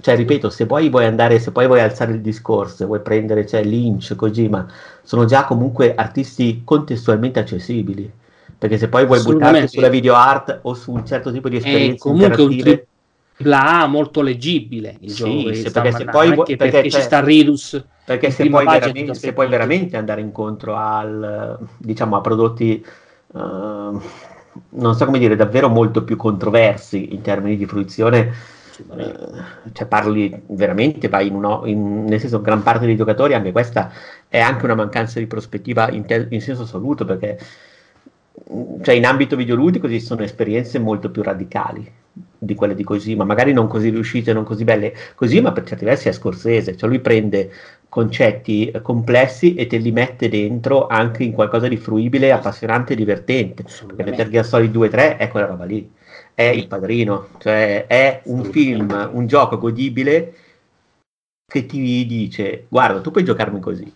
cioè ripeto se poi vuoi andare se poi vuoi alzare il discorso se vuoi prendere cioè Lynch Kojima sono già comunque artisti contestualmente accessibili perché se poi vuoi buttarti sulla video art o su un certo tipo di è esperienze comunque un tripla A molto leggibile il Sì, gioco se- sta perché se poi perché perché c'è- ci sta Ridus perché se puoi, veramente, se puoi veramente andare incontro al diciamo a prodotti eh, non so come dire davvero molto più controversi in termini di fruizione eh, cioè parli veramente vai in uno in- nel senso gran parte dei giocatori anche questa è anche una mancanza di prospettiva in, te- in senso assoluto perché cioè in ambito videoludico esistono esperienze molto più radicali di quelle di Kojima, magari non così riuscite, non così belle. Kojima per certi versi è scorsese, cioè lui prende concetti eh, complessi e te li mette dentro anche in qualcosa di fruibile, appassionante e divertente. Perché. Metal Gear Solid 2 e 3 è quella roba lì, è il padrino, cioè è un film, un gioco godibile che ti dice guarda tu puoi giocarmi così,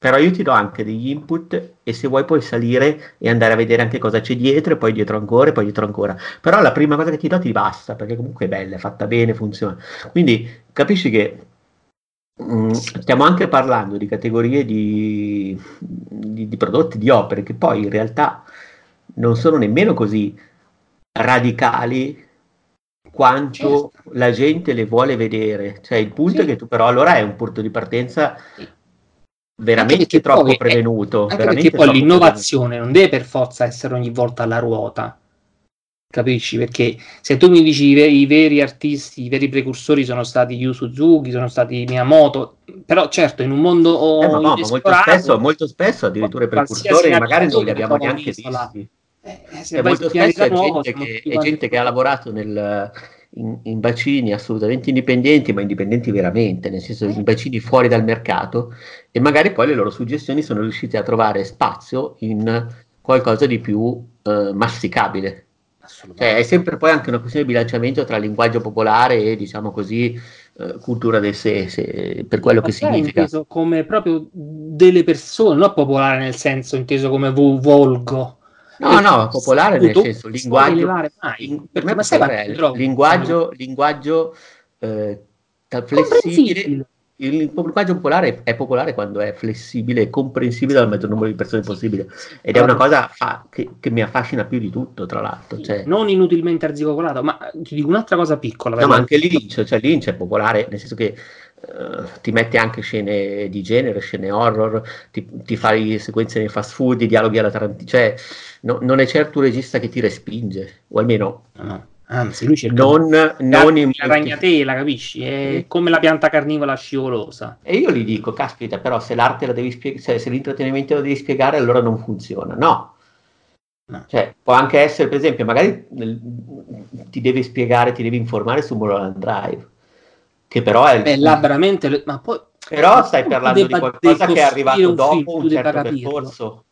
però io ti do anche degli input e se vuoi puoi salire e andare a vedere anche cosa c'è dietro e poi dietro ancora e poi dietro ancora. Però la prima cosa che ti do ti basta perché comunque è bella, è fatta bene, funziona. Quindi capisci che mm, stiamo anche parlando di categorie di, di- di prodotti, di opere che poi in realtà non sono nemmeno così radicali quanto Certo. la gente le vuole vedere. Cioè il punto Sì. è che tu però allora è un punto di partenza Sì. Veramente troppo è- prevenuto. Anche veramente perché poi l'innovazione non deve per forza essere ogni volta alla ruota. Capisci? Perché se tu mi dici i, ve- i veri artisti, i veri precursori sono stati Yu Suzuki, sono stati Miyamoto, però certo in un mondo prevenuto. Eh, ma no, ma molto spesso, molto spesso addirittura i precursori magari non li abbiamo neanche visti. eh, se Cioè, molto spesso è nuovo, gente, che, è gente che ha lavorato nel- in, in bacini assolutamente indipendenti, ma indipendenti veramente, nel senso in bacini fuori dal mercato, e magari poi le loro suggestioni sono riuscite a trovare spazio in qualcosa di più eh, masticabile. Cioè, è sempre poi anche una questione di bilanciamento tra linguaggio popolare e, diciamo così, eh, cultura del sé, se- per quello che significa. inteso come proprio delle persone, non popolare nel senso inteso come vo- volgo. No, no, popolare nel senso linguaggio. mai, per me ma sai è trovi? linguaggio, linguaggio eh, flessibile. Il linguaggio popolare è popolare quando è flessibile e comprensibile dal maggior numero di persone possibile. Ed è una cosa fa- che, che mi affascina più di tutto, tra l'altro. Cioè, non inutilmente arzigocolato, ma ti dico un'altra cosa piccola. No, ma anche Lynch, cioè Lynch è popolare, nel senso che eh, ti mette anche scene di genere, scene horror, ti, ti fai sequenze nei fast food, i dialoghi alla Tarantino, cioè no- non è certo un regista che ti respinge, o almeno No, no. Anzi, lui cerca non, non in la ragnatela, capisci? È come la pianta carnivora scivolosa. E io gli dico, caspita, però se l'arte la devi spiegare, se, se l'intrattenimento lo devi spiegare, allora non funziona. No. No. Cioè, può anche essere, per esempio, magari nel- ti devi spiegare, ti devi informare su Mulholland Drive. Che però è Beh, veramente... Ma poi... Però stai parlando di qualcosa che è arrivato dopo film, un certo percorso.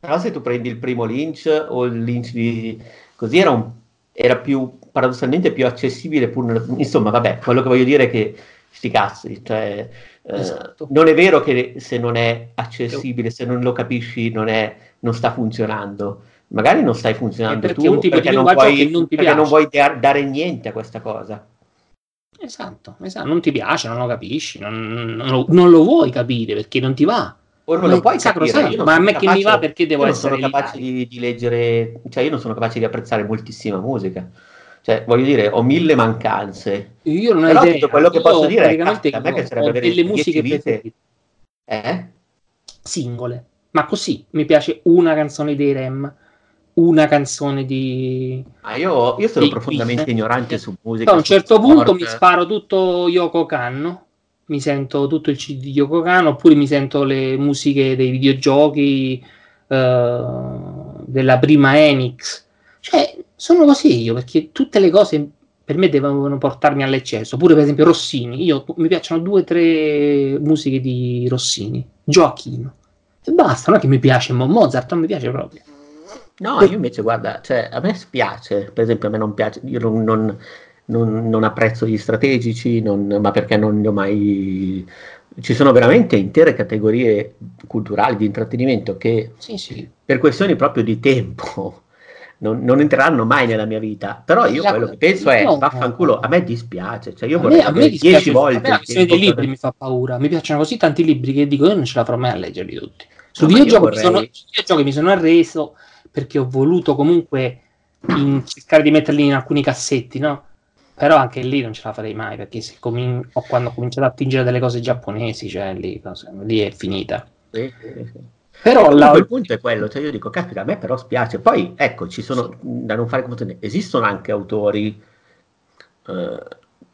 Però se tu prendi il primo Lynch o il Lynch di... così era, un- era più, paradossalmente più accessibile, pur... insomma vabbè, quello che voglio dire è che sti cazzi, cioè... eh, Esatto. non è vero che se non è accessibile, se non lo capisci, non, è, non sta funzionando. Magari non stai funzionando perché tu perché, non che non perché non vuoi da- dare niente a questa cosa. Esatto, esatto, non ti piace, non lo capisci, non, non lo, non lo vuoi capire perché non ti va. O non Ma lo puoi sacrosanto, capire. non ma a me che mi capace- va perché devo io non essere sono capace di, di leggere, cioè io non sono capace di apprezzare moltissima musica. Cioè, voglio dire, ho mille mancanze. Io non ho Però idea. quello che Io posso dire è, cazzo, a me piacerebbe avere delle 10 musiche vite. Eh? singole, ma così mi piace una canzone dei Rem, una canzone di Ma io, io sono profondamente sì. ignorante su musica. Poi a un certo sport. punto mi sparo tutto Yoko Kanno, mi sento tutto il CD di Yoko Kanno, oppure mi sento le musiche dei videogiochi eh, della prima Enix. Cioè, sono così io, perché tutte le cose per me devono portarmi all'eccesso. Pure per esempio Rossini, io mi piacciono due o tre musiche di Rossini, Gioacchino. E basta, non è che mi piace Mo- Mozart, non mi piace proprio. No, io invece, guarda, cioè, a me spiace, per esempio, a me non piace, io non, non- non- non apprezzo gli strategici, non- ma perché non li ho mai... Ci sono veramente intere categorie culturali di intrattenimento che Sì, sì. per questioni proprio di tempo non, non entreranno mai nella mia vita. Però io La- quello che penso è, no. vaffanculo, a me dispiace, cioè io A vorrei me, avere dispiace, 10 a volte la questione dei libri per- mi fa paura. Mi piacciono così tanti libri che dico io non ce la farò mai a leggerli tutti. Sul No, ma io videogioco, mi sono, vorrei- mi sono arreso perché ho voluto comunque in- cercare di metterli in alcuni cassetti, no? Però anche lì non ce la farei mai perché se comin- o quando ho cominciato a attingere delle cose giapponesi, cioè lì, lì è finita. Sì, sì, sì. Però la, il punto è quello, cioè io dico, caspita, a me però spiace. Poi, ecco, ci sono, da non fare confusione, esistono anche autori eh,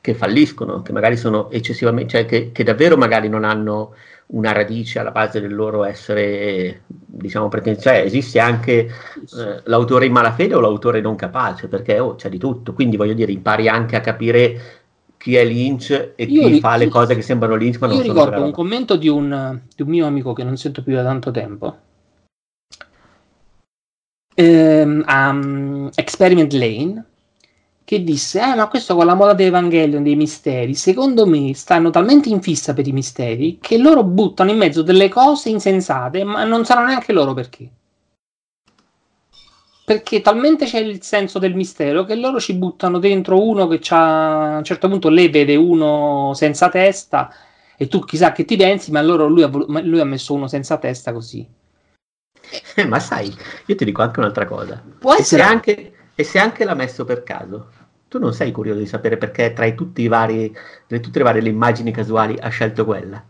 che falliscono, che magari sono eccessivamente, cioè che, che davvero magari non hanno una radice alla base del loro essere, diciamo, pretenzioso. Cioè, esiste anche eh, l'autore in malafede o l'autore non capace, perché oh, c'è di tutto. Quindi, voglio dire, impari anche a capire chi è Lynch e Io chi ri- fa le cose che sembrano Lynch, ma non Io sono ricordo quella un roba. commento di un, di un mio amico che non sento più da tanto tempo. Ehm, um, Experiment Lane che disse: Eh, ma questo con la moda di Evangelion dei misteri, secondo me stanno talmente in fissa per i misteri che loro buttano in mezzo delle cose insensate, ma non sanno neanche loro perché. Perché talmente c'è il senso del mistero che loro ci buttano dentro uno che c'ha, a un certo punto lei vede uno senza testa e tu chissà che ti pensi, ma, loro, lui, ha, lui ha messo uno senza testa così. Eh, ma sai, io ti dico anche un'altra cosa. Può se, essere anche, e se anche l'ha messo per caso, tu non sei curioso di sapere perché tra tutti i vari, tra tutte le varie le immagini casuali ha scelto quella?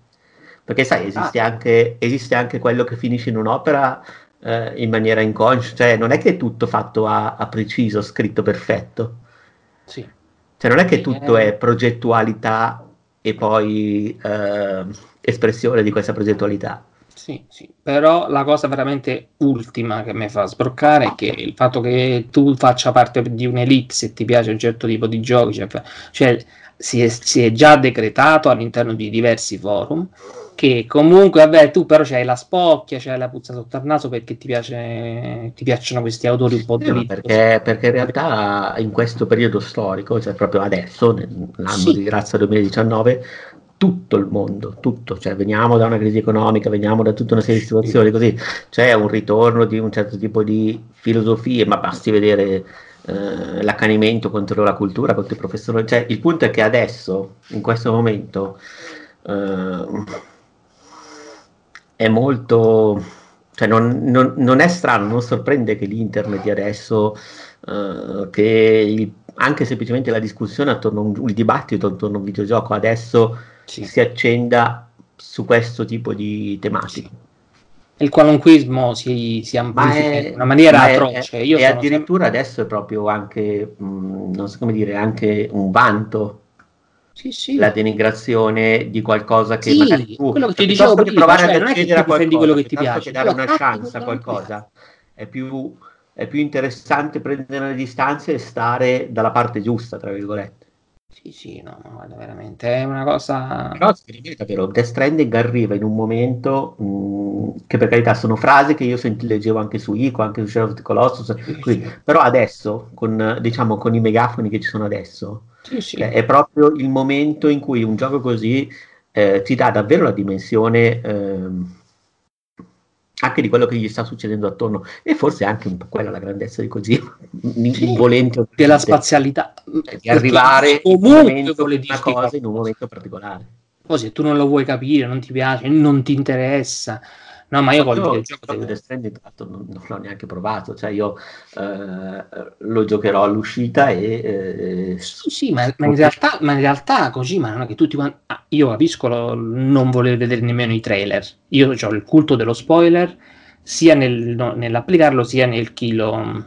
Perché sai, esiste, Ah. anche, esiste anche quello che finisce in un'opera eh, in maniera inconscia, cioè non è che è tutto fatto a, a preciso, scritto perfetto. Sì. Cioè non è che tutto eh. è progettualità e poi eh, espressione di questa progettualità. Sì, sì, però la cosa veramente ultima che mi fa sbroccare è che il fatto che tu faccia parte di un'elite se ti piace un certo tipo di giochi, cioè, cioè, si, è, si è già decretato all'interno di diversi forum che comunque, vabbè, tu però c'hai la spocchia, c'hai la puzza sotto al naso perché ti, piace, ti piacciono questi autori un po' Sì, ma dritti. perché, perché in realtà in questo periodo storico, cioè proprio adesso, nell'anno Sì. di grazia 2019, tutto il mondo, tutto, cioè veniamo da una crisi economica, veniamo da tutta una serie di situazioni così, c'è un ritorno di un certo tipo di filosofie, ma basti vedere eh, l'accanimento contro la cultura, contro i professori, cioè il punto è che adesso, in questo momento, eh, è molto, cioè non, non- non è strano, non sorprende che l'internet di adesso, eh, che il- anche semplicemente la discussione attorno a un, il dibattito attorno a un videogioco adesso Sì. si accenda su questo tipo di tematiche. Il qualunquismo si, si amplifica è- in una maniera atroce. è- e addirittura adesso è proprio anche, mh, non so come dire, anche un vanto Sì, sì. la denigrazione di qualcosa che Sì, magari tu quello che ti dicevo prima, provare cioè, ad accedere a qualcosa, quello che ti piace, che dare una chance a qualcosa è più, è più interessante prendere le distanze e stare dalla parte giusta, tra virgolette. Sì, sì, no, no, guarda, veramente è una cosa. Però si merita, vero? Death Stranding arriva in un momento mh, che per carità sono frasi che io senti, leggevo anche su Ico, anche su Shadow of the Colossus, così. però adesso, con, diciamo, con i megafoni che ci sono adesso, Sì, sì. cioè, è proprio il momento in cui un gioco così eh, ti dà davvero la dimensione ehm, anche di quello che gli sta succedendo attorno e forse anche un po' quella la grandezza di Kojima, Sì, volente della spazialità. cioè, di arrivare comunque vuole una cosa in un momento particolare. Poi se tu non lo vuoi capire, non ti piace, non ti interessa. No, ma io voglio il gioco Death Stranding, tra l'altro, non, non l'ho neanche provato, cioè io eh, lo giocherò all'uscita e eh, Sì, sì, ma, ma in realtà, ma in realtà Kojima non è che tutti quanti... ah, io capisco lo- non voler vedere nemmeno i trailer. Io ho il culto dello spoiler sia nel- no, nell'applicarlo sia nel chi lo,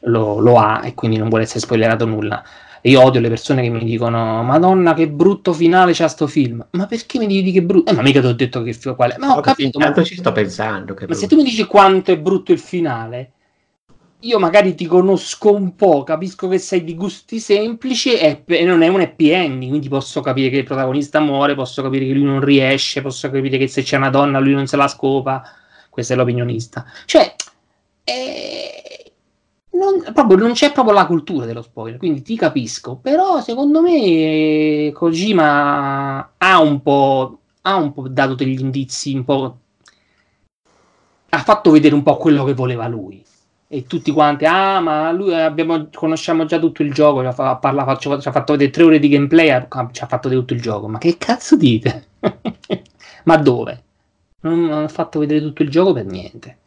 lo- lo ha e quindi non vuole essere spoilerato nulla. Io odio le persone che mi dicono Madonna che brutto finale c'ha sto film. Ma perché mi dici che è brutto? Eh, ma mica ti ho detto che film qual è. Ma ho Ho capito, capito, ma ci sto pensando. Che ma se tu mi dici quanto è brutto il finale, io magari ti conosco un po', capisco che sei di gusti semplici e, e non è un happy ending, quindi posso capire che il protagonista muore, posso capire che lui non riesce, posso capire che se c'è una donna lui non se la scopa. Questo è l'opinionista. Cioè, eh, non, proprio, non c'è proprio la cultura dello spoiler, quindi ti capisco, però secondo me Kojima ha un po', ha un po' dato degli indizi un po' ha fatto vedere un po' quello che voleva lui. E tutti quanti, ah, ma lui abbiamo, conosciamo già tutto il gioco. Ci ha, fa- parla- faccio- ci ha fatto vedere tre ore di gameplay. Ci ha fatto vedere tutto il gioco. Ma che cazzo dite? ma dove? Non, non ha fatto vedere tutto il gioco per niente.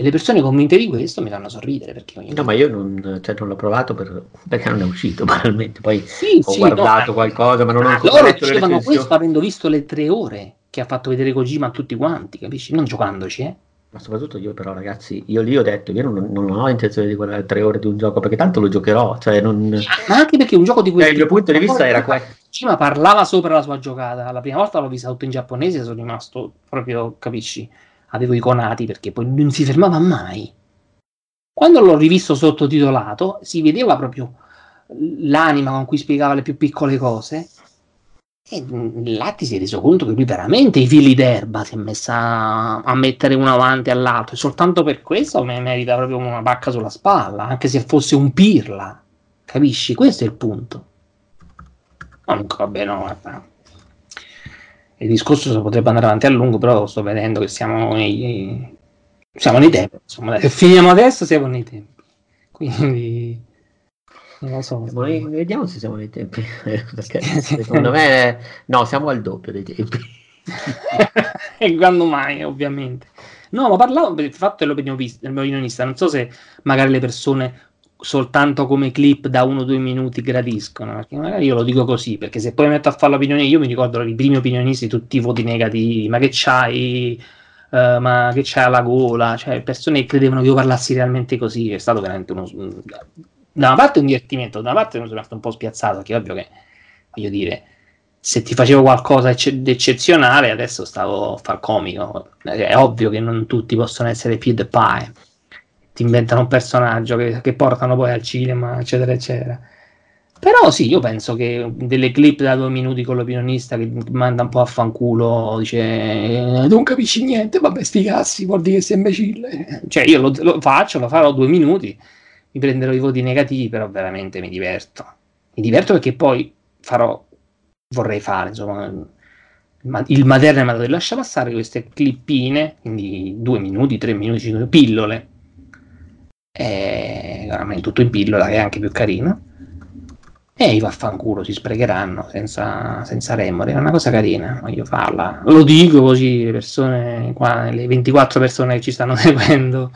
E le persone convinte di questo mi fanno sorridere perché ogni No, ma io non, cioè, non l'ho provato per- perché non è uscito, banalmente. Poi Sì, ho sì, guardato no, qualcosa, ma non ho ancora loro dicevano questo avendo visto le tre ore che ha fatto vedere Kojima a tutti quanti, capisci? Non giocandoci, eh. Ma soprattutto io, però, ragazzi, io lì ho detto: io non, non ho intenzione di guardare tre ore di un gioco perché tanto lo giocherò. Cioè, non... Ma anche perché un gioco di Eh, questo il mio punto di vista era questo. Kojima parlava sopra la sua giocata. La prima volta l'ho vista tutto in giapponese e sono rimasto proprio, capisci? Avevo i conati perché poi non si fermava mai. Quando l'ho rivisto sottotitolato, si vedeva proprio l'anima con cui spiegava le più piccole cose. E mh, là ti sei reso conto che lui veramente i fili d'erba si è messa a mettere uno avanti all'altro. E soltanto per questo me merita proprio una pacca sulla spalla, anche se fosse un pirla. Capisci? Questo è il punto. Comunque, vabbè, no, guarda. Il discorso potrebbe andare avanti a lungo, però sto vedendo che siamo nei, siamo nei tempi. Insomma, se finiamo adesso, siamo nei tempi. Quindi, non lo so. Siamo nei- vediamo se siamo nei tempi. perché secondo me, no, siamo al doppio dei tempi. e quando mai, ovviamente. No, ma parlavo il fatto dell'opinionista, non so se magari le persone soltanto come clip da uno o due minuti gradiscono, perché magari io lo dico così, perché se poi metto a fare l'opinione, io mi ricordo i primi opinionisti, tutti i voti negativi, ma che c'hai, eh, ma che c'hai alla gola, cioè persone che credevano che io parlassi realmente così, è stato veramente uno... Da una parte un divertimento, da una parte sono rimasto un po' spiazzato, perché ovvio che, voglio dire, se ti facevo qualcosa di eccezionale, adesso stavo a far comico. È ovvio che non tutti possono essere PewDiePie. Ti inventano un personaggio che, che portano poi al cinema, eccetera, eccetera. Però sì, io penso che delle clip da due minuti con l'opinionista che manda un po' a fanculo, dice "Eh, non capisci niente, vabbè sti vuol dire che sei imbecille. Cioè io lo, lo faccio, lo farò due minuti, mi prenderò i voti negativi, però veramente mi diverto. Mi diverto perché poi farò vorrei fare, insomma, ma- il materno mi ha detto lascia passare queste clippine, quindi due minuti, tre minuti, cinque pillole, veramente tutto in pillola che è anche più carino, e i vaffanculo si sprecheranno senza, senza remore, è una cosa carina, voglio farla, lo dico così le persone qua, le 24 persone che ci stanno seguendo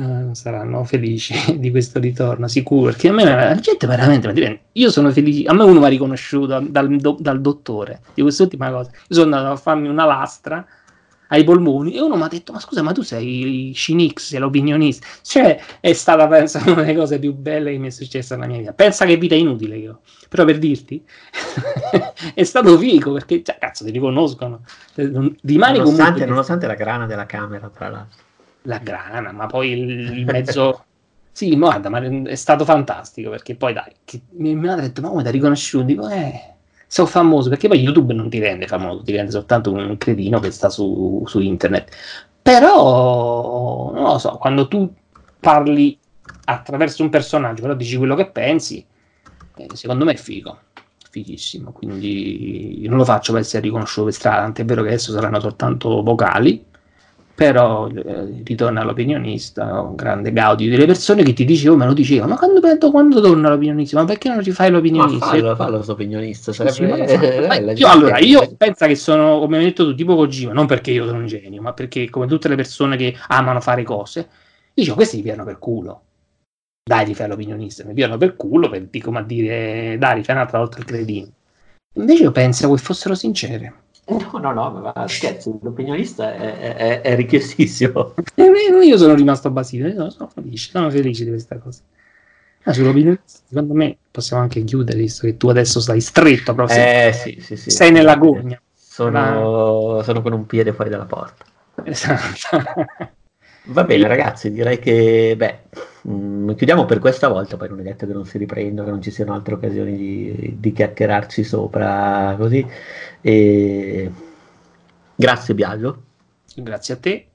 eh, saranno felici di questo ritorno, sicuro. Perché a me la gente veramente Io sono felice. A me uno mi ha riconosciuto dal, do- dal dottore di quest'ultima cosa. Io sono andato a farmi una lastra ai polmoni e uno mi ha detto: Ma scusa, ma tu sei Cinix, sei l'opinionista. Cioè, è stata pensa una delle cose più belle che mi è successa nella mia vita. Pensa che vita inutile io. Però per dirti, è stato figo perché, cioè, cazzo, ti riconoscono. Rimani Nonostante, comunque nonostante la grana della camera, tra l'altro. la grana, ma poi il, il mezzo Sì, guarda, ma è stato fantastico perché poi dai, che, mia madre ha detto, ma come ti ha riconosciuto? Dico, eh, sono famoso perché poi YouTube non ti rende famoso, ti rende soltanto un cretino che sta su, su internet. Però, non lo so, quando tu parli attraverso un personaggio, però dici quello che pensi, eh, secondo me è figo, fighissimo. Quindi non lo faccio per essere riconosciuto per strada, tant'è vero che adesso saranno soltanto vocali però eh, ritorna l'opinionista, un grande gaudio delle persone che ti dicevo, me lo dicevano, ma quando, quando torna l'opinionista? Ma perché non ci fai l'opinionista? Ma fallo, fallo l'opinionista, sarebbe... Sì, eh, io, allora, io penso che sono, come hai detto tu, tipo Kojima, non perché io sono un genio, ma perché come tutte le persone che amano fare cose, dicevo, questi ti piano per culo. Dai, ti fai l'opinionista, mi piano per culo, per, come a dire, dai, fai un'altra volta il credino. Invece io penso che fossero sincere No, no, no, ma scherzi, l'opinionista è, è, è richiestissimo. Io sono rimasto basito, sono felice, sono felice di questa cosa. Ah, sull'opinionista, secondo me possiamo anche chiudere, visto che tu adesso stai stretto, proprio eh, sei, sì, sì, sì, sei nella gogna. Sono, sono con un piede fuori dalla porta. Esatto. Va bene, ragazzi, direi che beh, mh, mm, chiudiamo per questa volta. Poi non è detto che non si riprenda, che non ci siano altre occasioni di, di chiacchierarci sopra così. E... Grazie, Biagio. Grazie a te.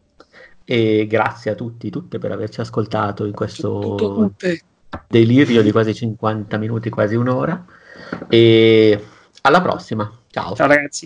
E grazie a tutti, tutte per averci ascoltato in questo delirio di quasi 50 minuti, quasi un'ora. E alla prossima. Ciao. Ciao ragazzi.